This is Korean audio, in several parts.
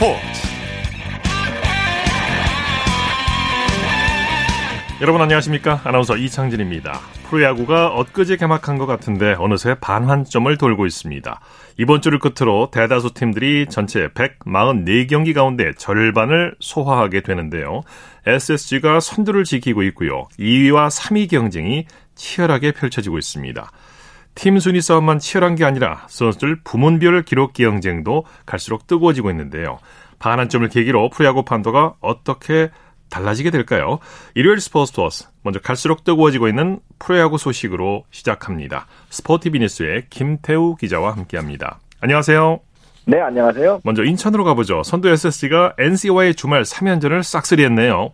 스포츠. 여러분 안녕하십니까? 아나운서 이창진입니다. 프로야구가 엊그제 개막한 것 같은데 어느새 반환점을 돌고 있습니다. 이번 주를 끝으로 대다수 팀들이 전체 144경기 가운데 절반을 소화하게 되는데요. SSG가 선두를 지키고 있고요. 2위와 3위 경쟁이 치열하게 펼쳐지고 있습니다 팀 순위 싸움만 치열한 게 아니라 선수들 부문별 기록 경쟁도 갈수록 뜨거워지고 있는데요. 반환점을 계기로 프로야구 판도가 어떻게 달라지게 될까요? 일요일 스포츠 플러스 먼저 갈수록 뜨거워지고 있는 프로야구 소식으로 시작합니다. 스포티비 뉴스의 김태우 기자와 함께합니다. 안녕하세요. 네, 안녕하세요. 먼저 인천으로 가보죠. 선두 SSG가 NC와의 주말 3연전을 싹쓸이했네요.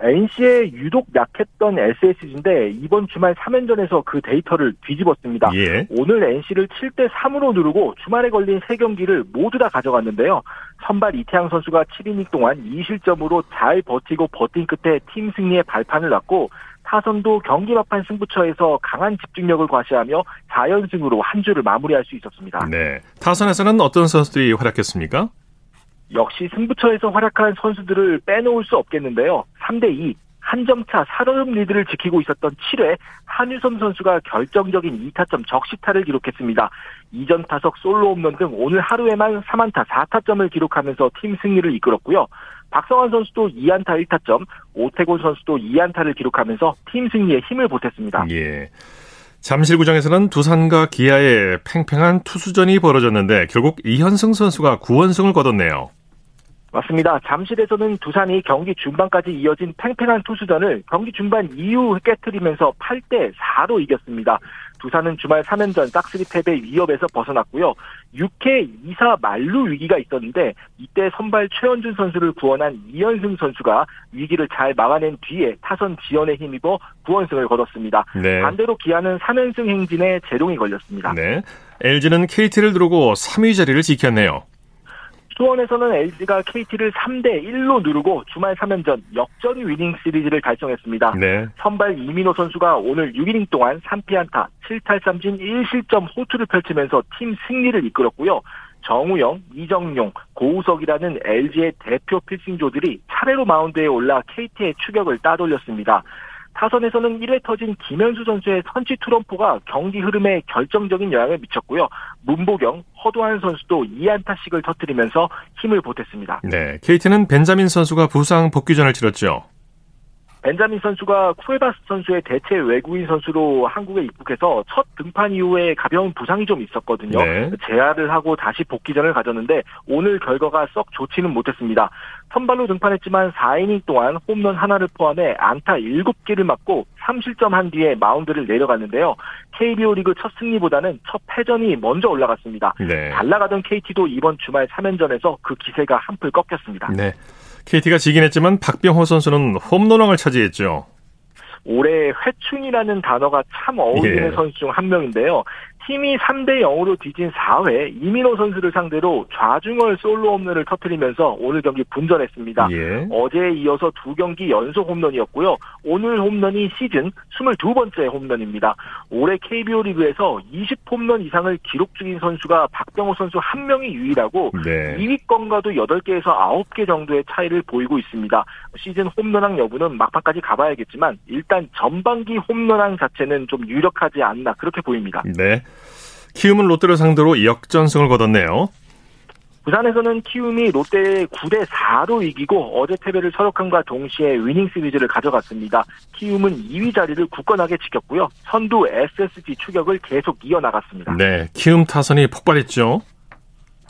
NC에 유독 약했던 SSG인데 이번 주말 3연전에서 그 데이터를 뒤집었습니다. 예. 오늘 NC를 7대 3으로 누르고 주말에 걸린 3경기를 모두 다 가져갔는데요. 선발 이태양 선수가 7이닝 동안 2실점으로 잘 버티고 버틴 끝에 팀 승리의 발판을 놨고 타선도 경기 막판 승부처에서 강한 집중력을 과시하며 4연승으로 한 주를 마무리할 수 있었습니다. 네. 타선에서는 어떤 선수들이 활약했습니까? 역시 승부처에서 활약한 선수들을 빼놓을 수 없겠는데요. 3대2 한 점차 살얼음 리드를 지키고 있었던 7회 한유섬 선수가 결정적인 2타점 적시타를 기록했습니다. 이전 타석 솔로 홈런 등 오늘 하루에만 3안타 4타점을 기록하면서 팀 승리를 이끌었고요. 박성환 선수도 2안타 1타점, 오태곤 선수도 2안타를 기록하면서 팀 승리에 힘을 보탰습니다. 예. 잠실구장에서는 두산과 기아의 팽팽한 투수전이 벌어졌는데 결국 이현승 선수가 9원승을 거뒀네요. 맞습니다. 잠실에서는 두산이 경기 중반까지 이어진 팽팽한 투수전을 경기 중반 이후 깨뜨리면서 8대 4로 이겼습니다. 두산은 주말 3연전 싹쓸이 패배 위협에서 벗어났고요. 6회 2사 만루 위기가 있었는데 이때 선발 최원준 선수를 구원한 이현승 선수가 위기를 잘 막아낸 뒤에 타선 지원에 힘입어 9원승을 거뒀습니다. 네. 반대로 기아는 3연승 행진에 제동이 걸렸습니다. 네. LG는 KT를 두르고 3위 자리를 지켰네요. 수원에서는 LG가 KT를 3대 1로 누르고 주말 3연전 역전 위닝 시리즈를 달성했습니다. 네. 선발 이민호 선수가 오늘 6이닝 동안 3피안타, 7탈삼진 1실점 호투를 펼치면서 팀 승리를 이끌었고요. 정우영, 이정용, 고우석이라는 LG의 대표 필승조들이 차례로 마운드에 올라 KT의 추격을 따돌렸습니다. 타선에서는 1회 터진 김현수 선수의 선취 투런포가 경기 흐름에 결정적인 영향을 미쳤고요. 문보경, 허도한 선수도 2안타씩을 터뜨리면서 힘을 보탰습니다. 네. KT는 벤자민 선수가 부상 복귀전을 치렀죠. 벤자민 선수가 쿠에바스 선수의 대체 외국인 선수로 한국에 입국해서 첫 등판 이후에 가벼운 부상이 좀 있었거든요. 네. 재활을 하고 다시 복귀전을 가졌는데 오늘 결과가 썩 좋지는 못했습니다. 선발로 등판했지만 4이닝 동안 홈런 하나를 포함해 안타 7개를 맞고 3실점 한 뒤에 마운드를 내려갔는데요. KBO 리그 첫 승리보다는 첫 패전이 먼저 올라갔습니다. 네. 잘 나가던 KT도 이번 주말 3연전에서 그 기세가 한풀 꺾였습니다. 네. KT가 지긴 했지만 박병호 선수는 홈런왕을 차지했죠. 올해 회춘이라는 단어가 참 어울리는 예. 선수 중 한 명인데요. 팀이 3대 0으로 뒤진 4회 이민호 선수를 상대로 좌중월 솔로 홈런을 터뜨리면서 오늘 경기 분전했습니다. 예. 어제에 이어서 두 경기 연속 홈런이었고요. 오늘 홈런이 시즌 22번째 홈런입니다. 올해 KBO 리그에서 20홈런 이상을 기록 중인 선수가 박병호 선수 한 명이 유일하고 네. 2위권과도 8개에서 9개 정도의 차이를 보이고 있습니다. 시즌 홈런왕 여부는 막판까지 가봐야겠지만 일단 전반기 홈런왕 자체는 좀 유력하지 않나 그렇게 보입니다. 네. 키움은 롯데를 상대로 역전승을 거뒀네요. 부산에서는 키움이 롯데에 9대 4로 이기고 어제 패배를 서력함과 동시에 위닝 시리즈를 가져갔습니다. 키움은 2위 자리를 굳건하게 지켰고요. 선두 SSG 추격을 계속 이어나갔습니다. 네. 키움 타선이 폭발했죠.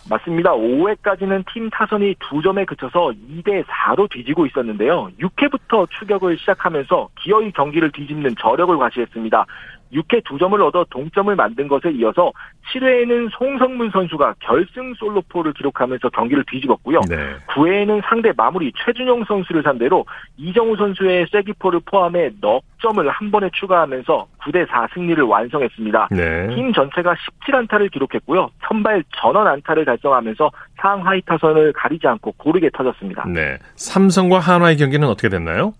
맞습니다. 5회까지는 팀 타선이 두 점에 그쳐서 2대 4로 뒤지고 있었는데요. 6회부터 추격을 시작하면서 기어이 경기를 뒤집는 저력을 과시했습니다. 6회 두 점을 얻어 동점을 만든 것에 이어서 7회에는 송성문 선수가 결승 솔로포를 기록하면서 경기를 뒤집었고요. 네. 9회에는 상대 마무리 최준용 선수를 상대로 이정우 선수의 쐐기포를 포함해 넉 점을 한 번에 추가하면서 9대 4 승리를 완성했습니다. 네. 팀 전체가 17안타를 기록했고요. 선발 전원 안타를 달성하면서 상하이 타선을 가리지 않고 고르게 터졌습니다. 네. 삼성과 한화의 경기는 어떻게 됐나요?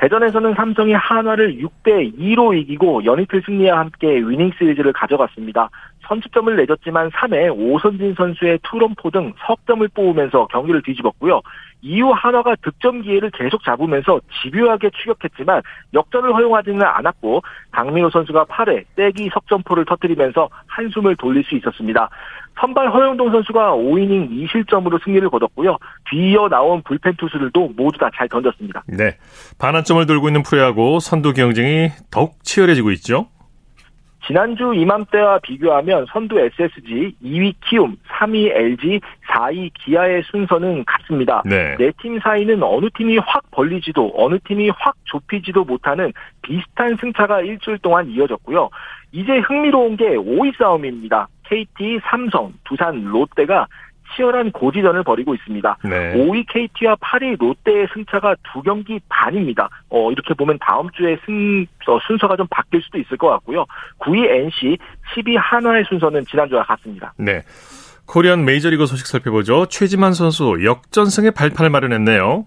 대전에서는 삼성이 한화를 6대 2로 이기고 연이틀 승리와 함께 위닝 시리즈를 가져갔습니다. 선취점을 내줬지만 3회 오선진 선수의 투런포 등 석점을 뽑으면서 경기를 뒤집었고요. 이후 한화가 득점 기회를 계속 잡으면서 집요하게 추격했지만 역전을 허용하지는 않았고 강민호 선수가 8회 떼기 석점포를 터뜨리면서 한숨을 돌릴 수 있었습니다. 선발 허영동 선수가 5이닝 2실점으로 승리를 거뒀고요. 뒤이어 나온 불펜 투수들도 모두 다 잘 던졌습니다. 네. 반환점을 돌고 있는 프로야구 선두 경쟁이 더욱 치열해지고 있죠. 지난주 이맘때와 비교하면 선두 SSG, 2위 키움, 3위 LG, 4위 기아의 순서는 같습니다. 네. 네팀 사이는 어느 팀이 확 벌리지도 어느 팀이 확 좁히지도 못하는 비슷한 승차가 일주일 동안 이어졌고요. 이제 흥미로운 게 5위 싸움입니다. KT, 삼성, 두산, 롯데가 치열한 고지전을 벌이고 있습니다. 네. 5위 KT와 8위 롯데의 승차가 두 경기 반입니다. 어, 이렇게 보면 다음 주에 승, 어, 순서가 좀 바뀔 수도 있을 것 같고요. 9위 NC, 10위 한화의 순서는 지난주와 같습니다. 네. 코리안 메이저리그 소식 살펴보죠. 최지만 선수 역전승의 발판을 마련했네요.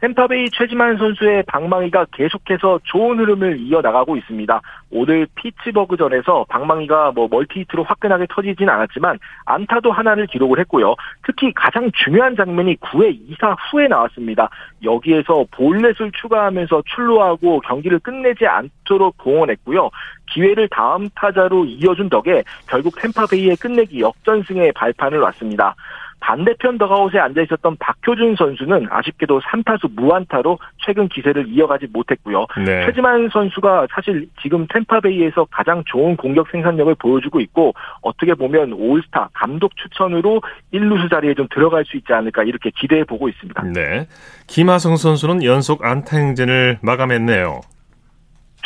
템파베이 최지만 선수의 방망이가 계속해서 좋은 흐름을 이어나가고 있습니다. 오늘 피츠버그전에서 방망이가 뭐 멀티히트로 화끈하게 터지진 않았지만 안타도 하나를 기록을 했고요. 특히 가장 중요한 장면이 9회 2사 후에 나왔습니다. 여기에서 볼넷을 추가하면서 출루하고 경기를 끝내지 않도록 봉헌했고요. 기회를 다음 타자로 이어준 덕에 결국 템파베이의 끝내기 역전승의 발판을 놨습니다. 반대편 더가웃에 앉아 있었던 박효준 선수는 아쉽게도 3타수 무안타로 최근 기세를 이어가지 못했고요. 네. 최지만 선수가 사실 지금 템파베이에서 가장 좋은 공격 생산력을 보여주고 있고 어떻게 보면 올스타 감독 추천으로 1루수 자리에 좀 들어갈 수 있지 않을까 이렇게 기대해 보고 있습니다. 네. 김하성 선수는 연속 안타 행진을 마감했네요.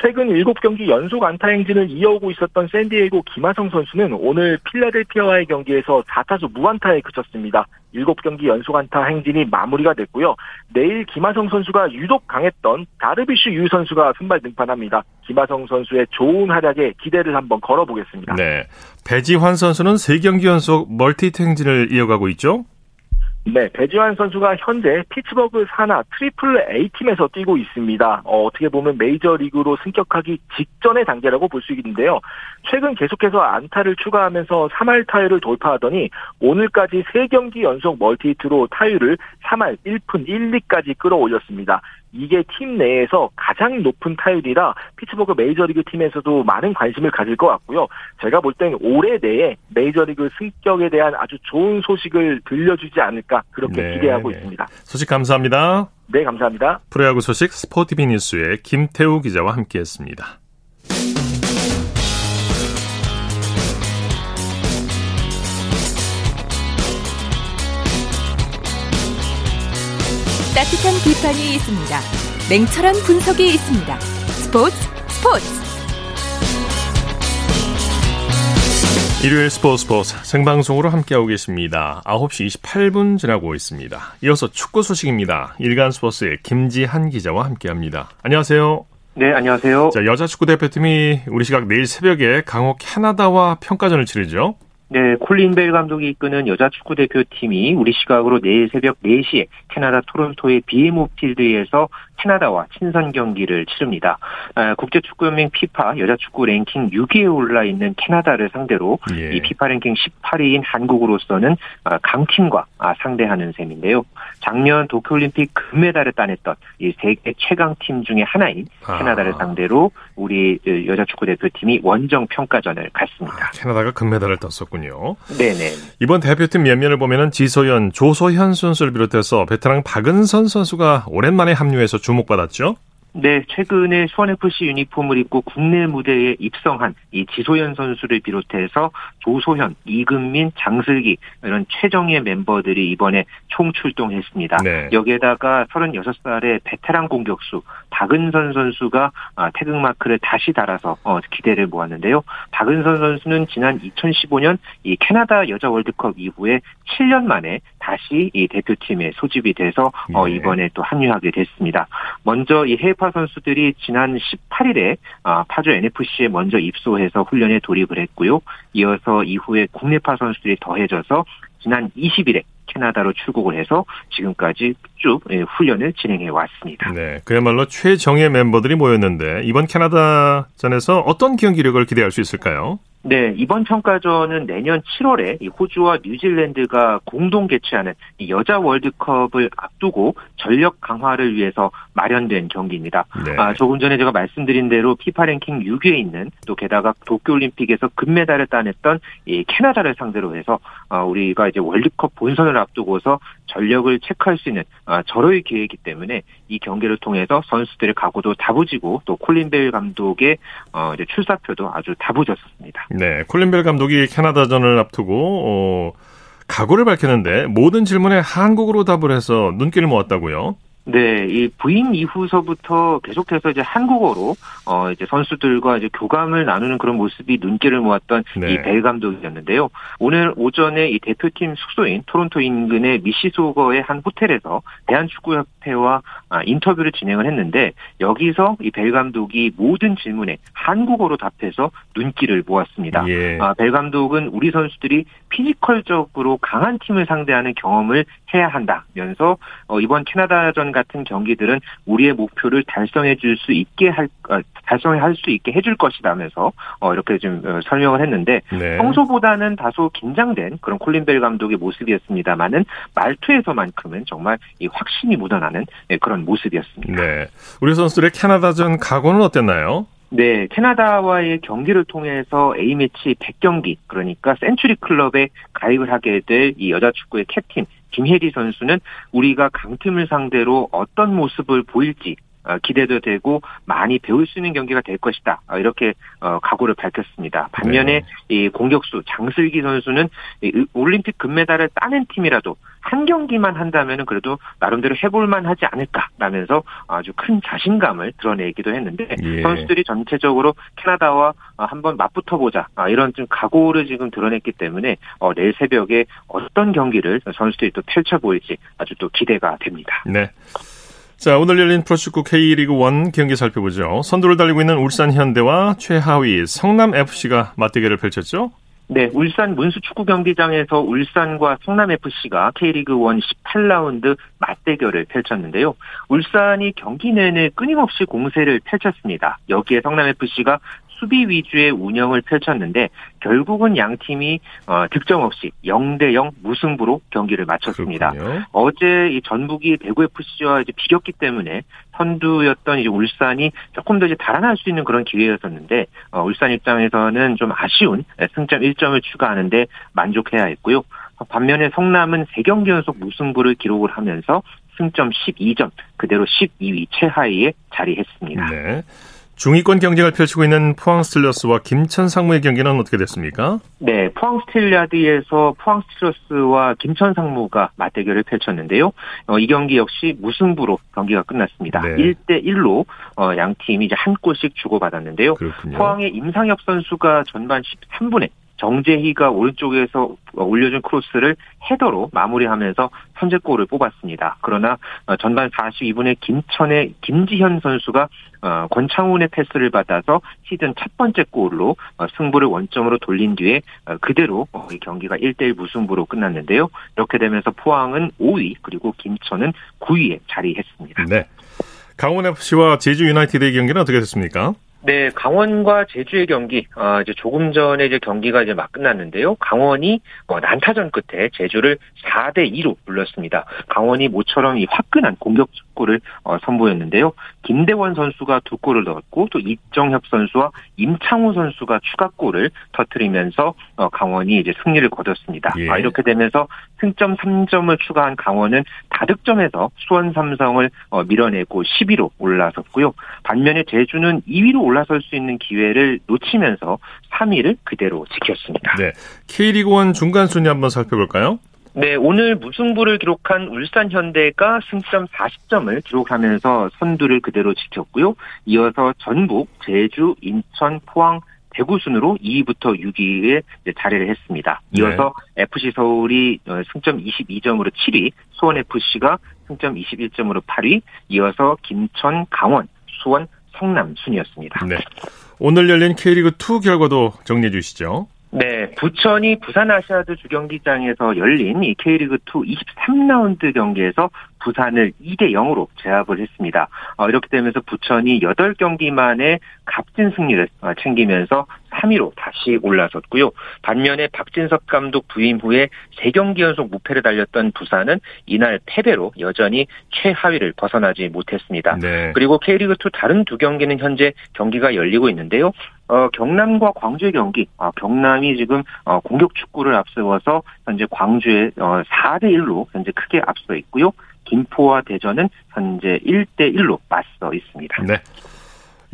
최근 7경기 연속 안타 행진을 이어오고 있었던 샌디에이고 김하성 선수는 오늘 필라델피아와의 경기에서 4타수 무안타에 그쳤습니다. 7경기 연속 안타 행진이 마무리가 됐고요. 내일 김하성 선수가 유독 강했던 다르비슈 유 선수가 선발 등판합니다. 김하성 선수의 좋은 활약에 기대를 한번 걸어보겠습니다. 네. 배지환 선수는 3경기 연속 멀티히트 행진을 이어가고 있죠? 네, 배지환 선수가 현재 피츠버그 산하 트리플 A팀에서 뛰고 있습니다. 어떻게 보면 메이저리그로 승격하기 직전의 단계라고 볼 수 있는데요. 최근 계속해서 안타를 추가하면서 3할 타율을 돌파하더니 오늘까지 3경기 연속 멀티히트로 타율을 3할 1푼 1리까지 끌어올렸습니다. 이게 팀 내에서 가장 높은 타율이라 피츠버그 메이저리그 팀에서도 많은 관심을 가질 것 같고요. 제가 볼 땐 올해 내에 메이저리그 승격에 대한 아주 좋은 소식을 들려주지 않을까 그렇게 네, 기대하고 네. 있습니다. 소식 감사합니다. 네, 감사합니다. 프로야구 소식 스포티비 뉴스의 김태우 기자와 함께했습니다. 따뜻한 비판이 있습니다. 냉철한 분석이 있습니다. 스포츠 스포츠. 일요일 스포츠 스포츠 생방송으로 함께하고 계십니다. 9시 28분 지나고 있습니다. 이어서 축구 소식입니다. 일간 스포츠의 김지한 기자와 함께합니다. 안녕하세요. 네, 안녕하세요. 자, 여자 축구 대표팀이 우리 시각 내일 새벽에 강호 캐나다와 평가전을 치르죠. 네, 콜린 벨 감독이 이끄는 여자 축구 대표팀이 우리 시각으로 내일 새벽 4시에 캐나다 토론토의 BMO 필드에서 캐나다와 친선 경기를 치릅니다. 아, 국제축구연맹 피파 여자 축구 랭킹 6위에 올라 있는 캐나다를 상대로 예. 이 피파 랭킹 18위인 한국으로서는 아, 강팀과 아, 상대하는 셈인데요. 작년 도쿄올림픽 금메달을 따냈던 이 세계 최강 팀 중의 하나인 캐나다를 상대로 우리 여자 축구 대표팀이 원정 평가전을 갖습니다. 캐나다가 금메달을 땄었군요. 네네. 이번 대표팀 면면을 보면은 지소연, 조소현 선수를 비롯해서 베테랑 박은선 선수가 오랜만에 합류해서 주목받았죠. 네, 최근에 수원FC 유니폼을 입고 국내 무대에 입성한 이 지소연 선수를 비롯해서 조소현, 이금민, 장슬기 이런 최정예 멤버들이 이번에 총출동했습니다. 네. 여기에다가 36살의 베테랑 공격수 박은선 선수가 아, 태극마크를 다시 달아서 어, 기대를 모았는데요. 박은선 선수는 지난 2015년 이 캐나다 여자 월드컵 이후에 7년 만에 다시 이 대표팀에 소집이 돼서 어, 네. 이번에 또 합류하게 됐습니다. 먼저 이 해외파 선수들이 지난 18일에 아, 파주 NFC에 먼저 입소해서 훈련에 돌입을 했고요. 이어서 이후에 국내파 선수들이 더해져서 지난 20일에 캐나다로 출국을 해서 지금까지 쭉 예, 훈련을 진행해 왔습니다. 네, 그야말로 최정예 멤버들이 모였는데 이번 캐나다전에서 어떤 경기력을 기대할 수 있을까요? 네, 이번 평가전은 내년 7월에 이 호주와 뉴질랜드가 공동 개최하는 이 여자 월드컵을 앞두고 전력 강화를 위해서 마련된 경기입니다. 네. 아, 조금 전에 제가 말씀드린 대로 피파 랭킹 6위에 있는 또 게다가 도쿄올림픽에서 금메달을 따냈던 이 캐나다를 상대로 해서 아, 우리가 이제 월드컵 본선을 앞두고서 전력을 체크할 수 있는 아, 절호의 기회이기 때문에 이 경기를 통해서 선수들의 각오도 다부지고 또 콜린 벨 감독의 어, 출사표도 아주 다부졌습니다. 네, 콜린벨 감독이 캐나다전을 앞두고 어, 각오를 밝혔는데 모든 질문에 한국어로 답을 해서 눈길을 모았다고요. 네, 이 부임 이후서부터 계속해서 이제 한국어로 어 이제 선수들과 이제 교감을 나누는 그런 모습이 눈길을 모았던 네. 이벨 감독이었는데요. 오늘 오전에 이 대표팀 숙소인 토론토 인근의 미시소거의 한 호텔에서 대한축구협회와 아, 인터뷰를 진행을 했는데 여기서 이 벨 감독이 모든 질문에 한국어로 답해서 눈길을 모았습니다. 예. 아, 벨 감독은 우리 선수들이 피지컬적으로 강한 팀을 상대하는 경험을 해야 한다면서 어, 이번 캐나다전 같은 경기들은 우리의 목표를 달성해 줄 수 있게 할 어, 달성할 수 있게 해줄 것이다면서 어, 이렇게 좀 어, 설명을 했는데 네. 평소보다는 다소 긴장된 그런 콜린 벨 감독의 모습이었습니다만은 말투에서만큼은 정말 이 확신이 묻어나는 예, 그런 모습이었습니다. 네. 우리 선수들의 캐나다전 각오는 어땠나요? 네, 캐나다와의 경기를 통해서 A매치 100경기, 그러니까 센츄리 클럽에 가입을 하게 될 이 여자 축구의 캡틴 김혜리 선수는 우리가 강팀을 상대로 어떤 모습을 보일지 어, 기대도 되고 많이 배울 수 있는 경기가 될 것이다. 어, 이렇게 어, 각오를 밝혔습니다. 반면에 네. 이 공격수 장슬기 선수는 이 올림픽 금메달을 따낸 팀이라도 한 경기만 한다면은 그래도 나름대로 해볼만 하지 않을까라면서 아주 큰 자신감을 드러내기도 했는데 예. 선수들이 전체적으로 캐나다와 어, 한번 맞붙어 보자 아, 이런 좀 각오를 지금 드러냈기 때문에 어, 내일 새벽에 어떤 경기를 선수들이 또 펼쳐 보일지 아주 또 기대가 됩니다. 네. 자, 오늘 열린 프로축구 K리그 1 경기 살펴보죠. 선두를 달리고 있는 울산 현대와 최하위 성남 FC가 맞대결을 펼쳤죠? 네, 울산 문수 축구 경기장에서 울산과 성남 FC가 K리그 1 18라운드 맞대결을 펼쳤는데요. 울산이 경기 내내 끊임없이 공세를 펼쳤습니다. 여기에 성남 FC가 수비 위주의 운영을 펼쳤는데 결국은 양 팀이 어, 득점 없이 0대 0 무승부로 경기를 마쳤습니다. 그렇군요. 어제 이 전북이 대구 FC와 이제 비겼기 때문에 선두였던 이제 울산이 조금 더 이제 달아날 수 있는 그런 기회였었는데 어, 울산 입장에서는 좀 아쉬운 승점 1점을 추가하는데 만족해야 했고요. 반면에 성남은 3경기 연속 무승부를 기록을 하면서 승점 12점 그대로 12위 최하위에 자리했습니다. 네. 중위권 경쟁을 펼치고 있는 포항 스틸러스와 김천 상무의 경기는 어떻게 됐습니까? 네, 포항 스틸야드에서 포항 스틸러스와 김천 상무가 맞대결을 펼쳤는데요. 어, 이 경기 역시 무승부로 경기가 끝났습니다. 네. 1대 1로 어, 양 팀이 이제 한 골씩 주고받았는데요. 그렇군요. 포항의 임상엽 선수가 전반 13분에 정재희가 오른쪽에서 올려준 크로스를 헤더로 마무리하면서 선제골을 뽑았습니다. 그러나 어, 전반 42분에 김천의 김지현 선수가 어, 권창훈의 패스를 받아서 시즌 첫 번째 골로 어, 승부를 원점으로 돌린 뒤에 어, 그대로 경기가 1대1 무승부로 끝났는데요. 이렇게 되면서 포항은 5위 그리고 김천은 9위에 자리했습니다. 네. 강원 FC와 제주 유나이티드의 경기는 어떻게 됐습니까? 네, 강원과 제주의 경기, 아, 이제 조금 전에 이제 경기가 이제 막 끝났는데요. 강원이 어, 난타전 끝에 제주를 4대 2로 불렀습니다. 강원이 모처럼 이 화끈한 공격골을 어, 선보였는데요. 김대원 선수가 두 골을 넣었고 또 이정협 선수와 임창우 선수가 추가골을 터뜨리면서 어, 강원이 이제 승리를 거뒀습니다. 예. 아, 이렇게 되면서 승점 3점을 추가한 강원은 다득점에서 수원 삼성을 어, 밀어내고 10위로 올라섰고요. 반면에 제주는 2위로 올라 설 수 있는 기회를 놓치면서 3위를 그대로 지켰습니다. 네. K리그 1 중간 순위 한번 살펴볼까요? 네, 오늘 무승부를 기록한 울산 현대가 승점 40점을 기록하면서 선두를 그대로 지켰고요. 이어서 전북, 제주, 인천, 포항, 대구 순으로 2위부터 6위에 자리를 했습니다. 이어서 FC 서울이 어, 승점 22점으로 7위, 수원 FC가 승점 21점으로 8위, 이어서 김천, 강원, 수원, 성남 순이었습니다. 네. 오늘 열린 K리그 2 결과도 정리해 주시죠. 네, 부천이 부산 아시아드 주경기장에서 열린 이 K리그2 23라운드 경기에서 부산을 2대 0으로 제압을 했습니다. 어, 이렇게 되면서 부천이 8경기 만에 값진 승리를 어, 챙기면서 3위로 다시 올라섰고요. 반면에 박진섭 감독 부임 후에 3경기 연속 무패를 달렸던 부산은 이날 패배로 여전히 최하위를 벗어나지 못했습니다. 네. 그리고 K리그2 다른 두 경기는 현재 경기가 열리고 있는데요. 어, 경남과 광주의 경기, 어, 경남이 지금 어, 공격 축구를 앞세워서 현재 광주에 어, 4대 1로 현재 크게 앞서 있고요. 김포와 대전은 현재 1대 1로 맞서 있습니다. 네.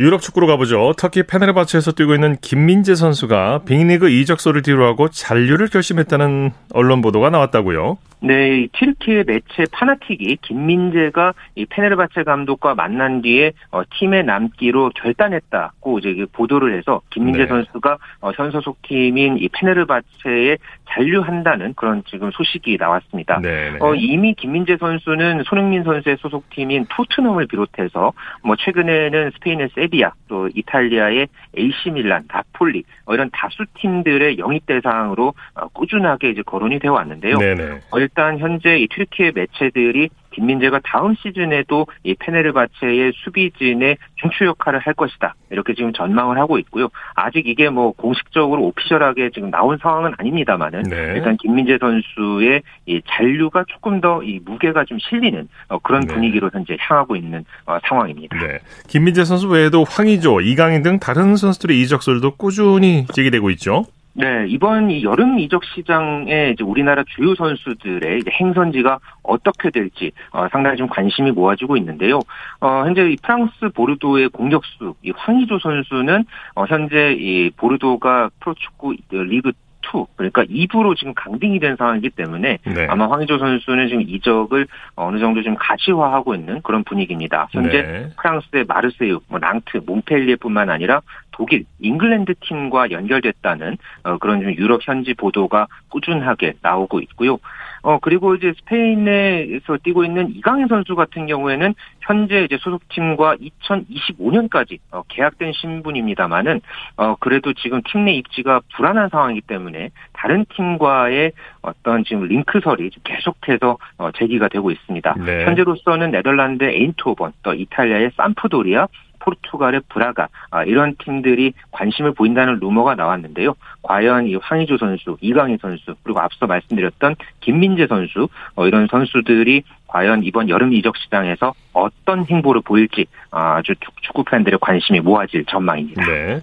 유럽 축구로 가보죠. 터키 페네르바체에서 뛰고 있는 김민재 선수가 빅리그 이적소를 뒤로하고 잔류를 결심했다는 언론 보도가 나왔다고요. 네, 튀르키의 매체 파나틱이 김민재가 이 페네르바체 감독과 만난 뒤에 어, 팀에 남기로 결단했다고 이제 보도를 해서 김민재 네. 선수가 어, 현 소속 팀인 이 페네르바체에 잔류한다는 그런 지금 소식이 나왔습니다. 네, 네. 어, 이미 김민재 선수는 손흥민 선수의 소속 팀인 토트넘을 비롯해서 뭐 최근에는 스페인의 세비야 또 이탈리아의 AC 밀란, 나폴리 어, 이런 다수 팀들의 영입 대상으로 어, 꾸준하게 이제 거론이 되어 왔는데요. 네네. 네. 일단 현재 이 튀르키예 매체들이 김민재가 다음 시즌에도 이 페네르바체의 수비진의 중추 역할을 할 것이다. 이렇게 지금 전망을 하고 있고요. 아직 이게 뭐 공식적으로 오피셜하게 지금 나온 상황은 아닙니다만은 네. 일단 김민재 선수의 이 잔류가 조금 더 이 무게가 좀 실리는 어, 그런 네. 분위기로 현재 향하고 있는 어, 상황입니다. 네. 김민재 선수 외에도 황의조, 이강인 등 다른 선수들의 이적설도 꾸준히 제기되고 있죠. 네, 이번 이 여름 이적 시장에 이제 우리나라 주요 선수들의 이제 행선지가 어떻게 될지 어, 상당히 좀 관심이 모아지고 있는데요. 어, 현재 이 프랑스 보르도의 공격수 이 황희조 선수는 어, 현재 이 보르도가 프로축구 리그 2 그러니까 2부로 지금 강등이 된 상황이기 때문에 네. 아마 황희조 선수는 지금 이적을 어느 정도 좀 가시화하고 있는 그런 분위기입니다. 현재 네. 프랑스의 마르세유, 뭐 랑트, 몽펠리에뿐만 아니라 독일, 잉글랜드 팀과 연결됐다는 어, 그런 좀 유럽 현지 보도가 꾸준하게 나오고 있고요. 어 그리고 이제 스페인에서 뛰고 있는 이강인 선수 같은 경우에는 현재 이제 소속팀과 2025년까지 어, 계약된 신분입니다만은 어 그래도 지금 팀 내 입지가 불안한 상황이기 때문에 다른 팀과의 어떤 지금 링크설이 계속해서 어, 제기가 되고 있습니다. 네. 현재로서는 네덜란드 에인토번, 또 이탈리아의 산프도리아, 포르투갈의 브라가 아, 이런 팀들이 관심을 보인다는 루머가 나왔는데요. 과연 이 황희조 선수, 이강인 선수 그리고 앞서 말씀드렸던 김민재 선수 어, 이런 선수들이 과연 이번 여름 이적 시장에서 어떤 행보를 보일지 아, 아주 축구 팬들의 관심이 모아질 전망입니다. 네.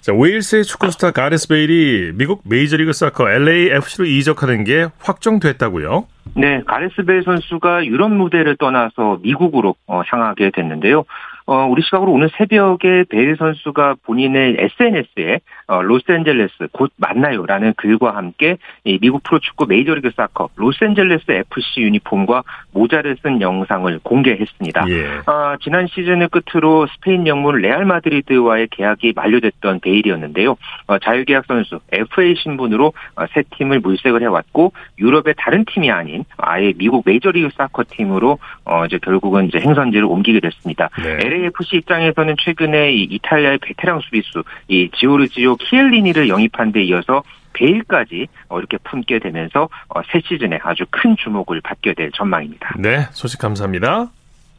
자, 웨일스의 축구 스타 가레스 베일이 미국 메이저리그 사커 LAFC로 이적하는 게 확정됐다고요? 네, 가레스 베일 선수가 유럽 무대를 떠나서 미국으로 어, 향하게 됐는데요. 어, 우리 시각으로 오늘 새벽에 베일 선수가 본인의 SNS에 어, 로스앤젤레스 곧 만나요라는 글과 함께 이 미국 프로축구 메이저리그 사커 로스앤젤레스 FC 유니폼과 모자를 쓴 영상을 공개했습니다. 예. 어, 지난 시즌을 끝으로 스페인 명문 레알 마드리드와의 계약이 만료됐던 베일이었는데요. 어, 자유계약 선수 FA 신분으로 어, 새 팀을 물색을 해왔고 유럽의 다른 팀이 아닌 아예 미국 메이저리그 사커 팀으로 어, 이제 결국은 이제 행선지를 옮기게 됐습니다. 네. LAFC 입장에서는 최근에 이 이탈리아의 베테랑 수비수 이 지오르지오 키엘리니를 영입한 데 이어서 베일까지 이렇게 품게 되면서 어, 새 시즌에 아주 큰 주목을 받게 될 전망입니다. 네, 소식 감사합니다.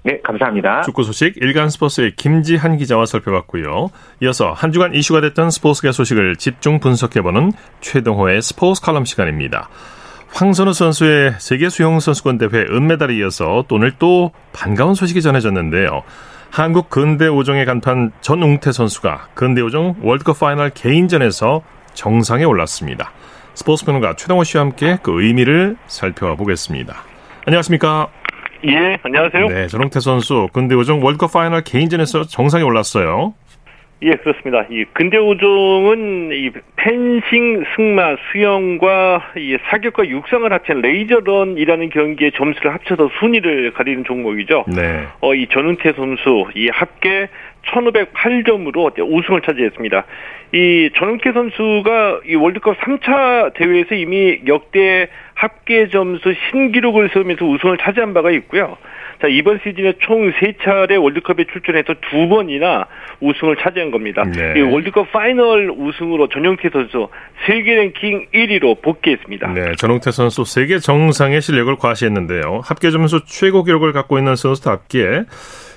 네, 감사합니다. 축구 소식 일간 스포츠의 김지한 기자와 살펴봤고요. 이어서 한 주간 이슈가 됐던 스포츠계 소식을 집중 분석해보는 최동호의 스포츠 칼럼 시간입니다. 황선우 선수의 세계 수영 선수권 대회 은메달에 이어서 오늘 또 반가운 소식이 전해졌는데요. 한국 근대 오종의 간판 전웅태 선수가 근대 오종 월드컵 파이널 개인전에서 정상에 올랐습니다. 스포츠 평론가 최동호 씨와 함께 그 의미를 살펴보겠습니다. 안녕하십니까? 예, 안녕하세요. 네, 전웅태 선수 근대 오종 월드컵 파이널 개인전에서 정상에 올랐어요. 예, 그렇습니다. 이 근대오종은 이 펜싱, 승마, 수영과 이 사격과 육상을 합친 레이저런이라는 경기의 점수를 합쳐서 순위를 가리는 종목이죠. 네. 어, 이 전웅태 선수 이 합계 1508점으로 우승을 차지했습니다. 이 전웅태 선수가 이 월드컵 3차 대회에서 이미 역대 합계 점수 신기록을 세우면서 우승을 차지한 바가 있고요. 자, 자, 이번 시즌에 총 세차례 월드컵에 출전해서 두 번이나 우승을 차지한 겁니다. 네. 이 월드컵 파이널 우승으로 전웅태 선수 세계 랭킹 1위로 복귀했습니다. 네, 전웅태 선수 세계 정상의 실력을 과시했는데요. 합계 점수 최고 기록을 갖고 있는 선수답게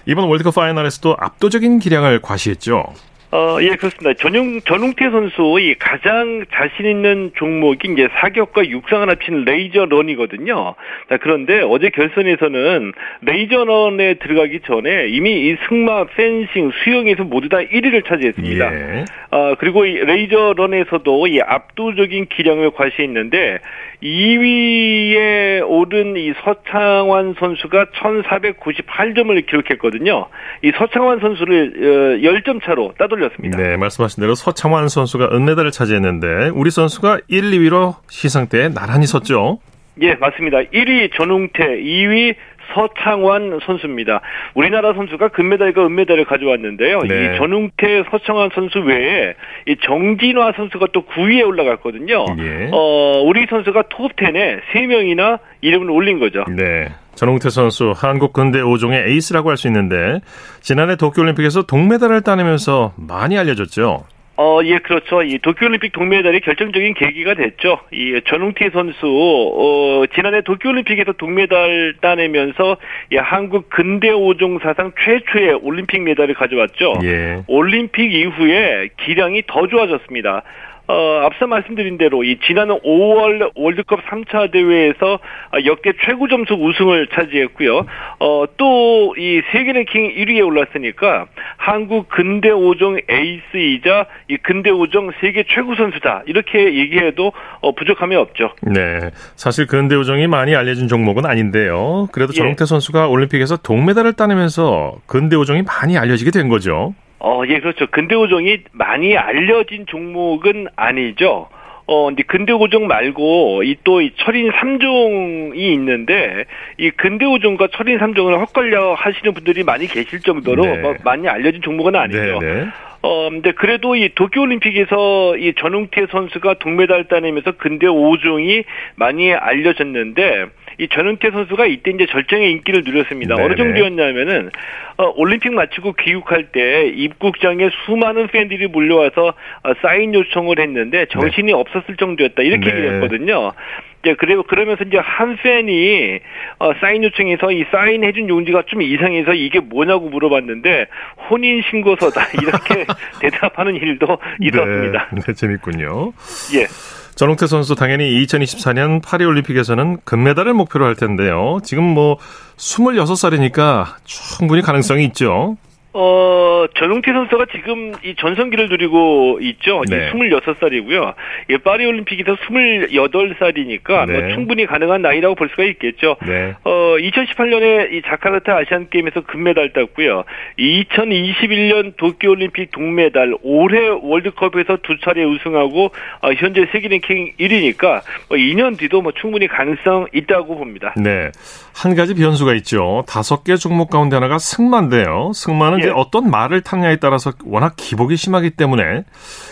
이번 월드컵 파이널에서도 압도적인 기량을 과시했죠. 어, 예, 그렇습니다. 전용, 전웅태 선수, 이 가장 자신 있는 종목이 이제 사격과 육상을 합친 레이저 런이거든요. 자, 그런데 어제 결선에서는 레이저 런에 들어가기 전에 이미 이 승마, 펜싱, 수영에서 모두 다 1위를 차지했습니다. 예. 어, 그리고 이 레이저 런에서도 이 압도적인 기량을 과시했는데 2위에 오른 이 서창완 선수가 1498점을 기록했거든요. 이 서창완 선수를 10점 차로 따돌렸습니다. 네, 말씀하신 대로 서창완 선수가 은메달을 차지했는데 우리 선수가 1, 2위로 시상대에 나란히 섰죠. 예, 맞습니다. 1위 전웅태, 2위 서창환 선수입니다. 우리나라 선수가 금메달과 은메달을 가져왔는데요. 네. 이 전웅태, 서창환 선수 외에 이 정진화 선수가 또 9위에 올라갔거든요. 예. 어, 우리 선수가 톱10에 3명이나 이름을 올린 거죠. 네. 전웅태 선수 한국 근대 5종의 에이스라고 할 수 있는데 지난해 도쿄올림픽에서 동메달을 따내면서 많이 알려졌죠. 어, 예, 그렇죠. 이 도쿄올림픽 동메달이 결정적인 계기가 됐죠. 이 전웅태 선수, 어, 지난해 도쿄올림픽에서 동메달 따내면서 이 한국 근대 5종 사상 최초의 올림픽 메달을 가져왔죠. 예. 올림픽 이후에 기량이 더 좋아졌습니다. 어, 앞서 말씀드린 대로 이 지난해 5월 월드컵 3차 대회에서 아, 역대 최고 점수 우승을 차지했고요. 어, 또 이 세계 랭킹 1위에 올랐으니까 한국 근대 5종 에이스이자 이 근대 5종 세계 최고 선수다. 이렇게 얘기해도 어, 부족함이 없죠. 네. 사실 근대 5종이 많이 알려진 종목은 아닌데요. 그래도 예. 전웅태 선수가 올림픽에서 동메달을 따내면서 근대 5종이 많이 알려지게 된 거죠. 어, 예, 그렇죠. 근대오종이 많이 알려진 종목은 아니죠. 어, 근데 근대오종 말고, 이 또, 이 철인 3종이 있는데, 이 근대오종과 철인 3종을 헛걸려 하시는 분들이 많이 계실 정도로, 네. 뭐, 많이 알려진 종목은 아니죠. 네, 네. 어, 근데 그래도 이 도쿄올림픽에서 이 전웅태 선수가 동메달 따내면서 근대 5종이 많이 알려졌는데, 이 전웅태 선수가 이때 이제 절정의 인기를 누렸습니다. 네네. 어느 정도였냐면은, 어, 올림픽 마치고 귀국할 때 입국장에 수많은 팬들이 몰려와서 어, 사인 요청을 했는데 정신이 없었을 정도였다. 이렇게 네. 얘기를 했거든요. 이제 그래 그러면서 이제 한 팬이 어, 사인 요청해서 이 사인 해준 용지가 좀 이상해서 이게 뭐냐고 물어봤는데 혼인 신고서다 이렇게 대답하는 일도 있었습니다. 네, 네, 재밌군요. 예. 전웅태 선수 당연히 2024년 파리올림픽에서는 금메달을 목표로 할 텐데요. 지금 뭐 26살이니까 충분히 가능성이 있죠. 어, 전웅태 선수가 지금 이 전성기를 누리고 있죠. 네. 26살이고요. 예, 파리 올림픽에서 28살이니까 네. 뭐 충분히 가능한 나이라고 볼 수가 있겠죠. 네. 어, 2018년에 이 자카르타 아시안 게임에서 금메달 땄고요. 2021년 도쿄 올림픽 동메달, 올해 월드컵에서 두 차례 우승하고 어, 현재 세계 랭킹 1위니까 뭐 2년 뒤도 뭐 충분히 가능성 있다고 봅니다. 네. 한 가지 변수가 있죠. 다섯 개 종목 가운데 하나가 승마인데요. 승마 는 이제 예. 어떤 말을 타냐에 따라서 워낙 기복이 심하기 때문에.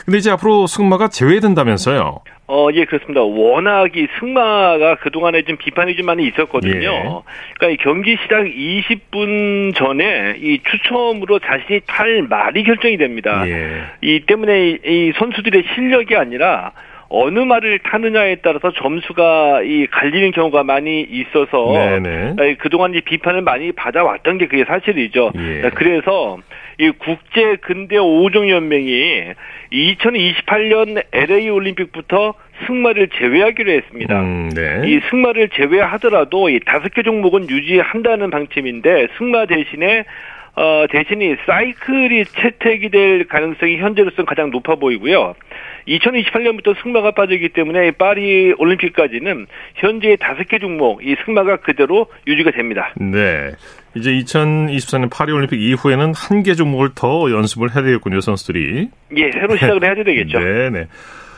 근데 이제 앞으로 승마가 제외된다면서요. 어, 예, 그렇습니다. 워낙 이 승마가 그동안에 좀 비판이 좀 많이 있었거든요. 예. 그러니까 이 경기 시작 20분 전에 이 추첨으로 자신이 탈 말이 결정이 됩니다. 예. 이 때문에 이- 이 선수들의 실력이 아니라 어느 말을 타느냐에 따라서 점수가 이 갈리는 경우가 많이 있어서 네네. 에, 그동안 이 비판을 많이 받아왔던 게 그게 사실이죠. 예. 그래서 이 국제 근대 5종 연맹이 2028년 LA 올림픽부터 승마를 제외하기로 했습니다. 음, 네. 이 승마를 제외하더라도 이 다섯 개 종목은 유지한다는 방침인데 승마 대신에 어, 대신에 사이클이 채택이 될 가능성이 현재로서는 가장 높아 보이고요. 2028년부터 승마가 빠지기 때문에 파리 올림픽까지는 현재 다섯 개 종목 이 승마가 그대로 유지가 됩니다. 네. 이제 2024년 파리 올림픽 이후에는 한 개 종목을 더 연습을 해야 되겠군요, 선수들이. 예, 새로 시작을 해야 되겠죠. 네 네.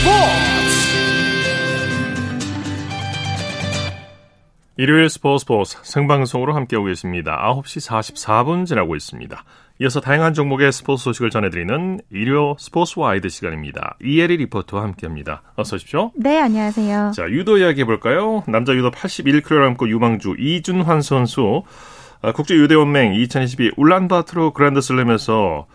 스포츠 일요일 스포츠 스포츠 생방송으로 함께하고 계십니다. 9시 44분 지나고 있습니다. 이어서 다양한 종목의 스포츠 소식을 전해드리는 일요 스포츠 와이드 시간입니다. 이혜리 리포터와 함께합니다. 어서 오십시오. 네, 안녕하세요. 자, 유도 이야기 해볼까요? 남자 유도 81kg 유망주 이준환 선수 아, 국제유대연맹 2022 울란바토르 그랜드슬램에서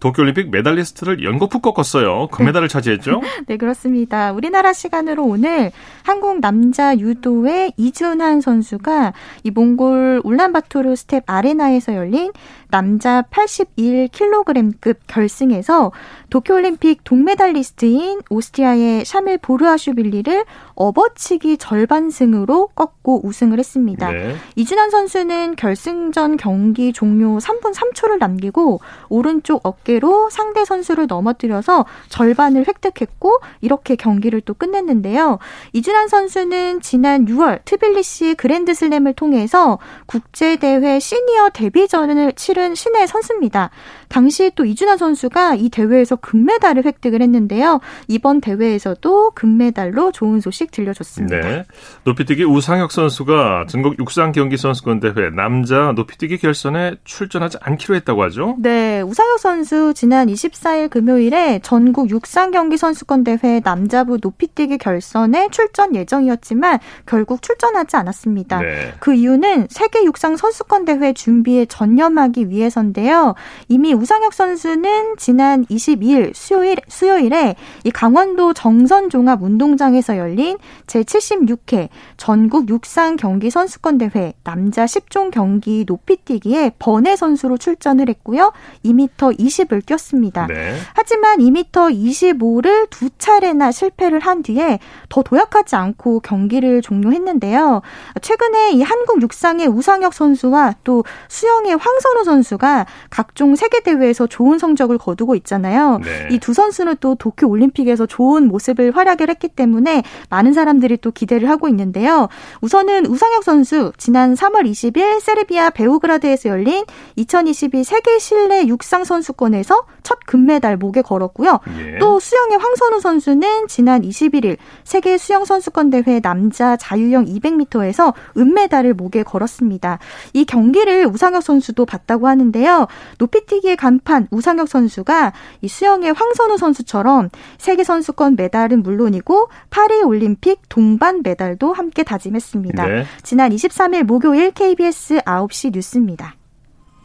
도쿄올림픽 메달리스트를 연거푸 꺾었어요. 금메달을 차지했죠? 네, 그렇습니다. 우리나라 시간으로 오늘 한국 남자 유도의 이준환 선수가 이 몽골 울란바토르 스텝 아레나에서 열린 남자 81kg급 결승에서 도쿄올림픽 동메달리스트인 오스트리아의 샤밀 보르차슈빌리를 업어치기 절반승으로 꺾고 우승을 했습니다. 네. 이준환 선수는 결승전 경기 종료 3분 3초를 남기고 오른쪽 어깨로 상대 선수를 넘어뜨려서 절반을 획득했고 이렇게 경기를 또 끝냈는데요. 이준환 선수는 지난 6월 트빌리시 그랜드슬램을 통해서 국제대회 시니어 데뷔전을 치른 신예 선수입니다. 당시 또 이준환 선수가 이 대회에서 금메달을 획득을 했는데요. 이번 대회에서도 금메달로 좋은 소식 들려줬습니다. 네. 높이뛰기 우상혁 선수가 전국 육상 경기 선수권 대회 남자 높이뛰기 결선에 출전하지 않기로 했다고 하죠. 네, 우상혁 선수 지난 24일 금요일에 전국 육상 경기 선수권 대회 남자부 높이뛰기 결선에 출전 예정이었지만 결국 출전하지 않았습니다. 네. 그 이유는 세계 육상 선수권 대회 준비에 전념하기 위해서인데요. 이미 우상혁 선수는 지난 22일 수요일 수요일에 이 강원도 정선 종합 운동장에서 열린 제76회 전국 육상 경기 선수권 대회 남자 10종 경기 높이뛰기에 번외 선수로 출전을 했고요. 2m 20을 뛰었습니다. 네. 하지만 2m 25를 두 차례나 실패를 한 뒤에 더 도약하지 않고 경기를 종료했는데요. 최근에 이 한국 육상의 우상혁 선수와 또 수영의 황선우 선수가 각종 세계 대회에서 좋은 성적을 거두고 있잖아요. 네. 이두 선수는 또 도쿄 올림픽에서 좋은 모습을 활약을 했기 때문에 많은 사람들이 또 기대를 하고 있는데요. 우선은 우상혁 선수 지난 3월 20일 세르비아 베오그라드에서 열린 2022 세계 실내 육상 선수권에서 첫 금메달 목에 걸었고요. 예. 또 수영의 황선우 선수는 지난 21일 세계 수영 선수권 대회 남자 자유형 200m에서 은메달을 목에 걸었습니다. 이 경기를 우상혁 선수도 봤다고 하는데요. 높이뛰기의 간판 우상혁 선수가 이 수영의 황선우 선수처럼 세계 선수권 메달은 물론이고 파리 올림픽 동반 메달도 함께 다짐했습니다. 네. 지난 23일 목요일 KBS 9시 뉴스입니다.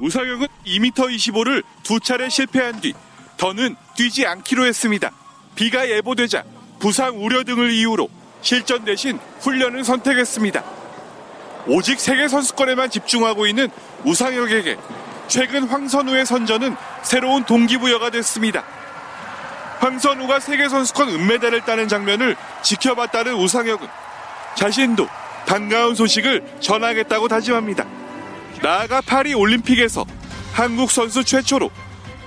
우상혁은 2m 25를 두 차례 실패한 뒤 더는 뛰지 않기로 했습니다. 비가 예보되자 부상 우려 등을 이유로 실전 대신 훈련을 선택했습니다. 오직 세계 선수권에만 집중하고 있는 우상혁에게 최근 황선우의 선전은 새로운 동기부여가 됐습니다. 황선우가 세계 선수권 은메달을 따는 장면을 지켜봤다는 우상혁은 자신도 반가운 소식을 전하겠다고 다짐합니다. 나아가 파리 올림픽에서 한국 선수 최초로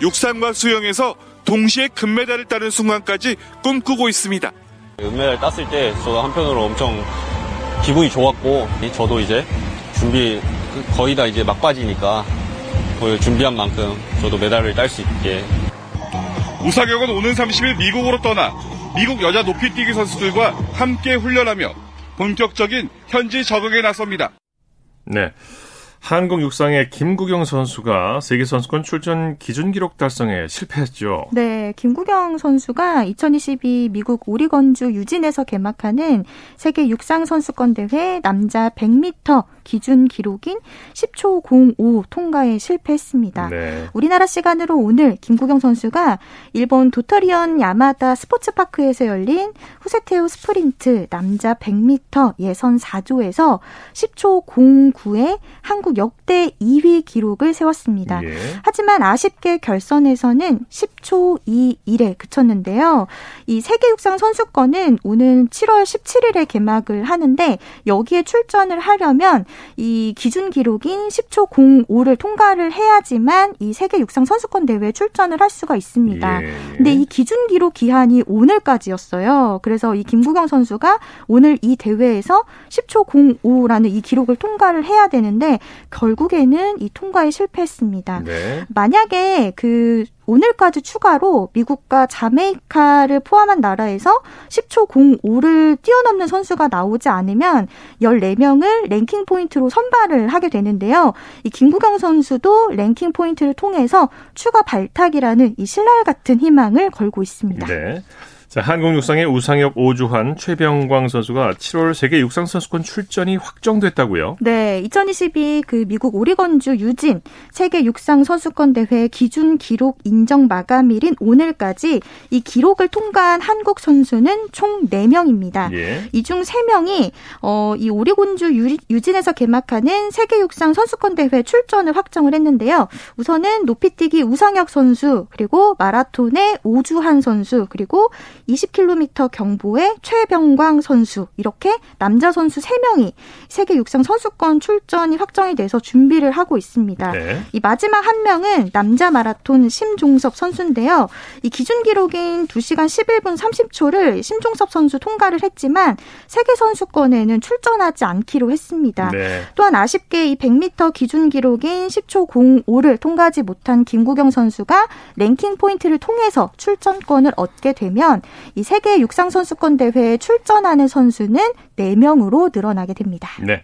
육상과 수영에서 동시에 금메달을 따는 순간까지 꿈꾸고 있습니다. 은메달 땄을 때 저도 한편으로 엄청 기분이 좋았고 저도 이제 준비 거의 다 이제 막바지니까 오늘 준비한 만큼 저도 메달을 딸 수 있게 우상혁은 오는 30일 미국으로 떠나 미국 여자 높이뛰기 선수들과 함께 훈련하며 본격적인 현지 적응에 나섭니다. 네. 한국 육상의 김구경 선수가 세계선수권 출전 기준 기록 달성에 실패했죠. 네, 김구경 선수가 2022 미국 오리건주 유진에서 개막하는 세계 육상 선수권 대회 남자 100m 기준 기록인 10초 05 통과에 실패했습니다. 네. 우리나라 시간으로 오늘 김구경 선수가 일본 도터리언 야마다 스포츠파크에서 열린 후세테오 스프린트 남자 100m 예선 4조에서 10초 09에 한국 역대 2위 기록을 세웠습니다. 예. 하지만 아쉽게 결선에서는 10초 21에 그쳤는데요. 이 세계 육상 선수권은 오는 7월 17일에 개막을 하는데 여기에 출전을 하려면 이 기준 기록인 10초 05를 통과를 해야지만 이 세계 육상 선수권 대회에 출전을 할 수가 있습니다. 예, 예. 근데 이 기준 기록 기한이 오늘까지였어요. 그래서 이 김구경 선수가 오늘 이 대회에서 10초 05라는 이 기록을 통과를 해야 되는데 결국에는 이 통과에 실패했습니다. 네. 만약에 그 오늘까지 추가로 미국과 자메이카를 포함한 나라에서 10초 05를 뛰어넘는 선수가 나오지 않으면 14명을 랭킹 포인트로 선발을 하게 되는데요. 이 김구경 선수도 랭킹 포인트를 통해서 추가 발탁이라는 이 신랄 같은 희망을 걸고 있습니다. 네. 자, 한국 육상의 우상혁, 오주환, 최병광 선수가 7월 세계 육상 선수권 출전이 확정됐다고요? 네, 2022 그 미국 오리건주 유진 세계 육상 선수권 대회 기준 기록 인정 마감일인 오늘까지 이 기록을 통과한 한국 선수는 총 4명입니다. 예. 이중 3명이 어, 이 오리곤주 유, 유진에서 개막하는 세계 육상 선수권 대회 출전을 확정을 했는데요. 우선은 높이뛰기 우상혁 선수, 그리고 마라톤의 오주한 선수, 그리고 20km 경보의 최병광 선수 이렇게 남자 선수 3명이 세계 육상 선수권 출전이 확정이 돼서 준비를 하고 있습니다. 네. 이 마지막 한 명은 남자 마라톤 심종섭 선수인데요. 이 기준 기록인 2시간 11분 30초를 심종섭 선수 통과를 했지만 세계 선수권에는 출전하지 않기로 했습니다. 네. 또한 아쉽게 이 100m 기준 기록인 10초 05를 통과하지 못한 김국영 선수가 랭킹 포인트를 통해서 출전권을 얻게 되면 이 세계 육상 선수권 대회에 출전하는 선수는 4명으로 늘어나게 됩니다. 네.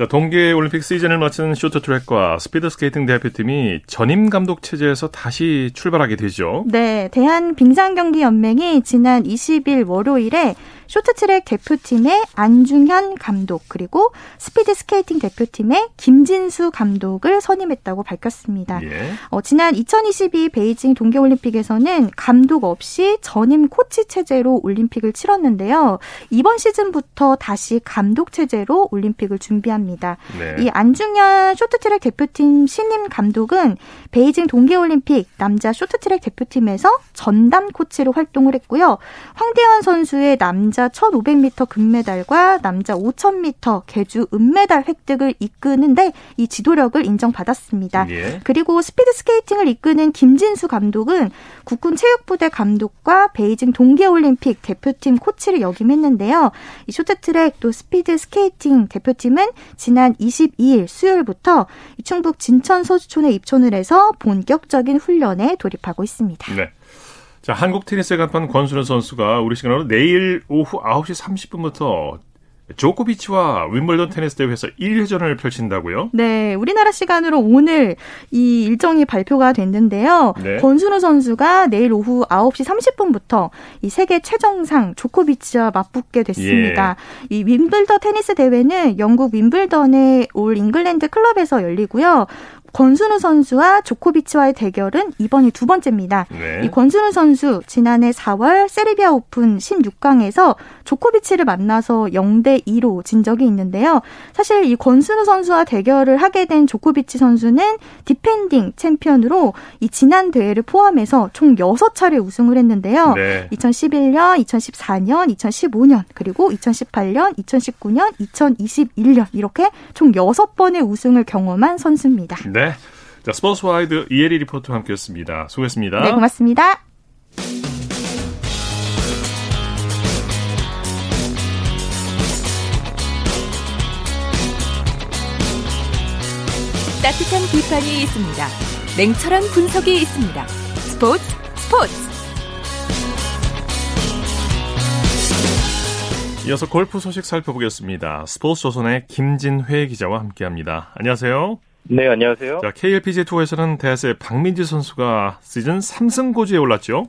자, 동계 올림픽 시즌을 마친 쇼트트랙과 스피드 스케이팅 대표팀이 전임 감독 체제에서 다시 출발하게 되죠. 네, 대한 빙상경기 연맹이 지난 20일 월요일에 쇼트트랙 대표팀의 안중현 감독 그리고 스피드 스케이팅 대표팀의 김진수 감독을 선임했다고 밝혔습니다. 예. 어, 지난 2022 베이징 동계올림픽에서는 감독 없이 전임 코치 체제로 올림픽을 치렀는데요. 이번 시즌부터 다시 감독 체제로 올림픽을 준비합니다. 네. 이 안중현 쇼트트랙 대표팀 신임 감독은 베이징 동계올림픽 남자 쇼트트랙 대표팀에서 전담 코치로 활동을 했고요. 황대헌 선수의 남자 1500m 금메달과 남자 5000m 계주 은메달 획득을 이끄는데 이 지도력을 인정받았습니다. 예. 그리고 스피드 스케이팅을 이끄는 김진수 감독은 국군 체육부대 감독과 베이징 동계올림픽 대표팀 코치를 역임했는데요. 이 쇼트트랙 또 스피드 스케이팅 대표팀은 지난 22일 수요일부터 이 충북 진천 소주촌에 입촌을 해서 본격적인 훈련에 돌입하고 있습니다. 네. 자, 한국 테니스의 간판 권순우 선수가 우리 시간으로 내일 오후 9시 30분부터 조코비치와 윈블던 테니스 대회에서 1회전을 펼친다고요? 네, 우리나라 시간으로 오늘 이 일정이 발표가 됐는데요. 네. 권순우 선수가 내일 오후 9시 30분부터 이 세계 최정상 조코비치와 맞붙게 됐습니다. 예. 이 윈블던 테니스 대회는 영국 윈블던의 올 잉글랜드 클럽에서 열리고요. 권순우 선수와 조코비치와의 대결은 이번이 두 번째입니다. 네. 이 권순우 선수 지난해 4월 세르비아 오픈 16강에서 조코비치를 만나서 0대 2로 진 적이 있는데요. 사실 이 권순우 선수와 대결을 하게 된 조코비치 선수는 디펜딩 챔피언으로 이 지난 대회를 포함해서 총 6차례 우승을 했는데요. 네. 2011년, 2014년, 2015년, 그리고 2018년, 2019년, 2021년 이렇게 총 6번의 우승을 경험한 선수입니다. 네. 자, 스포츠 와이드 이혜리 리포터와 함께했습니다. 수고했습니다. 네, 고맙습니다. 따뜻한 비판이 있습니다. 냉철한 분석이 있습니다. 스포츠 스포츠 이어서 골프 소식 살펴보겠습니다. 스포츠 조선의 김진회 기자와 함께합니다. 안녕하세요. 네, 안녕하세요. 자, KLPGA 투어에서는 대세 박민지 선수가 시즌 3승 고지에 올랐죠.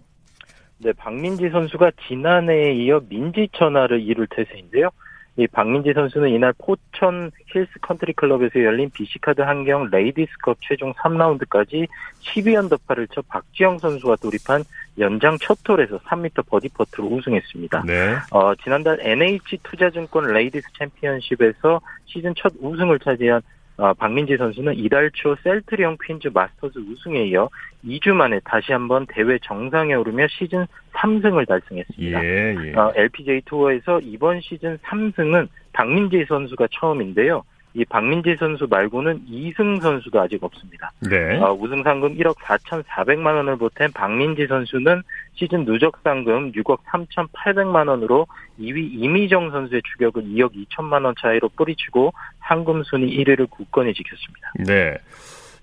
네, 박민지 선수가 지난해에 이어 민지천하를 이룰 태세인데요. 이 박민지 선수는 이날 포천 힐스 컨트리 클럽에서 열린 BC카드 한경 레이디스컵 최종 3라운드까지 12언더파를 쳐 박지영 선수와 돌입한 연장 첫 홀에서 3m 버디 퍼트로 우승했습니다. 네. 어, 지난달 NH 투자증권 레이디스 챔피언십에서 시즌 첫 우승을 차지한 어, 박민지 선수는 이달 초 셀트리온 퀸즈 마스터즈 우승에 이어 2주 만에 다시 한번 대회 정상에 오르며 시즌 3승을 달성했습니다. 예, 예. 어, KLPGA 투어에서 이번 시즌 3승은 박민지 선수가 처음인데요. 이 박민지 선수 말고는 2승 선수도 아직 없습니다. 네. 어, 우승 상금 1억 4,400만 원을 보탠 박민지 선수는 시즌 누적 상금 6억 3,800만 원으로 2위 임희정 선수의 추격을 2억 2천만 원 차이로 뿌리치고 상금 순위 1위를 굳건히 지켰습니다. 네.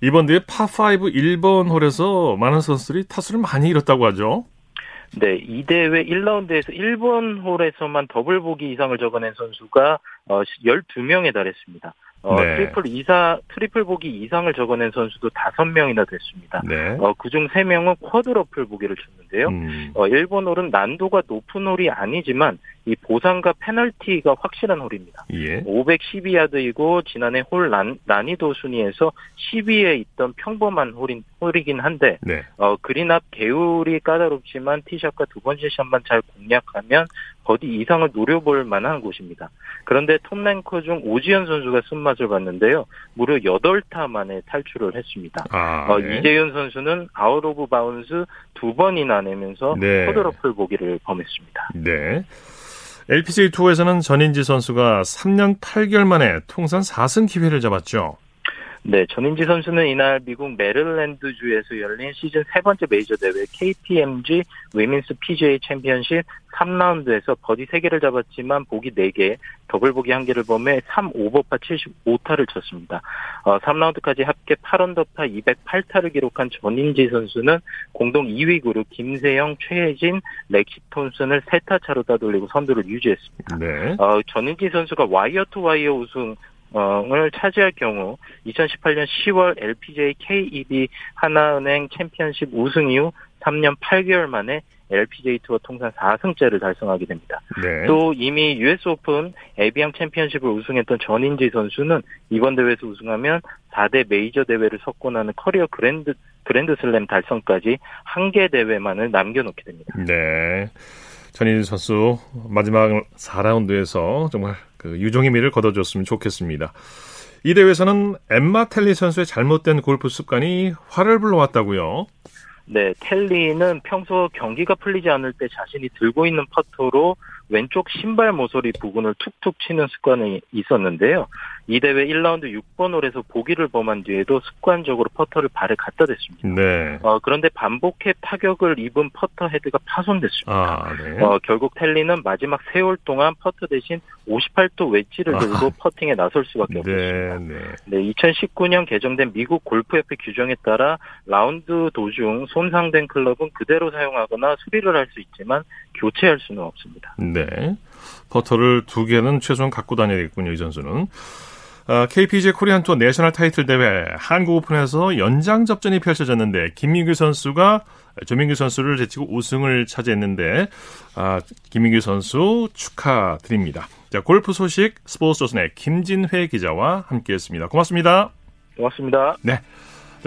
이번 대회 파5 1번 홀에서 많은 선수들이 타수를 많이 잃었다고 하죠. 네, 이 대회 1라운드에서 1번 홀에서만 더블 보기 이상을 적어낸 선수가 어, 12명에 달했습니다. 어, 네. 트리플 이사 트리플 보기 이상을 적어낸 선수도 5명이나 됐습니다. 네. 어, 그중 3명은 쿼드러플 보기를 쳤는데요. 음, 어, 1번 홀은 난도가 높은 홀이 아니지만 이 보상과 페널티가 확실한 홀입니다. 예. 512야드이고 지난해 홀 난, 난이도 순위에서 10위에 있던 평범한 홀인, 홀이긴 한데 네. 어, 그린 앞 개울이 까다롭지만 티샷과 두 번째 샷만 잘 공략하면 버디 이상을 노려볼 만한 곳입니다. 그런데 톱랭커 중 오지현 선수가 쓴맛을 봤는데요. 무려 8타 만에 탈출을 했습니다. 아, 어, 네. 이재윤 선수는 아웃 오브 바운즈 두 번이나 내면서 네. quadruple 보기를 범했습니다. 네. LPGA 투어에서는 전인지 선수가 3년 8개월 만에 통산 4승 기회를 잡았죠. 네, 전인지 선수는 이날 미국 메릴랜드주에서 열린 시즌 세 번째 메이저 대회 KPMG 위민스 PGA 챔피언십 3라운드에서 버디 3개를 잡았지만 보기 4개, 더블 보기 1개를 범해 3 오버파 75타를 쳤습니다. 어, 3라운드까지 합계 8언더파 208타를 기록한 전인지 선수는 공동 2위 그룹 김세영, 최혜진, 렉시 톰슨을 3타 차로 따돌리고 선두를 유지했습니다. 네. 어, 전인지 선수가 와이어 투 와이어 우승 을 차지할 경우 2018년 10월 LPGA KEB 하나은행 챔피언십 우승 이후 3년 8개월 만에 LPGA 투어 통산 4승째를 달성하게 됩니다. 네. 또 이미 US 오픈 에비앙 챔피언십을 우승했던 전인지 선수는 이번 대회에서 우승하면 4대 메이저 대회를 석권하는 커리어 그랜드 그랜드슬램 달성까지 한 개 대회만을 남겨놓게 됩니다. 네. 전인지 선수 마지막 4라운드에서 정말 그 유종의 미를 거둬줬으면 좋겠습니다. 이 대회에서는 엠마 텔리 선수의 잘못된 골프 습관이 화를 불러왔다고요. 네, 텔리는 평소 경기가 풀리지 않을 때 자신이 들고 있는 퍼터로 왼쪽 신발 모서리 부분을 툭툭 치는 습관이 있었는데요. 이 대회 1라운드 6번 홀에서 보기를 범한 뒤에도 습관적으로 퍼터를 발에 갖다 댔습니다. 네. 어, 그런데 반복해 타격을 입은 퍼터 헤드가 파손됐습니다. 아, 네. 어, 결국 텔리는 마지막 세 홀 동안 퍼터 대신 58도 웨지를 들고 퍼팅에 나설 수밖에 없었습니다. 네, 네. 네, 2019년 개정된 미국 골프협회 규정에 따라 라운드 도중 손상된 클럽은 그대로 사용하거나 수리를 할 수 있지만 교체할 수는 없습니다. 네. 퍼터를 두 개는 최소한 갖고 다녀야겠군요, 이 선수는. 아, KPGA 코리안 투어 national 타이틀 대회 한국 오픈에서 연장 접전이 펼쳐졌는데 김민규 선수가 조민규 선수를 제치고 우승을 차지했는데 아, 김민규 선수 축하드립니다. 자, 골프 소식 스포츠 조선의 김진회 기자와 함께했습니다. 고맙습니다. 고맙습니다. 네.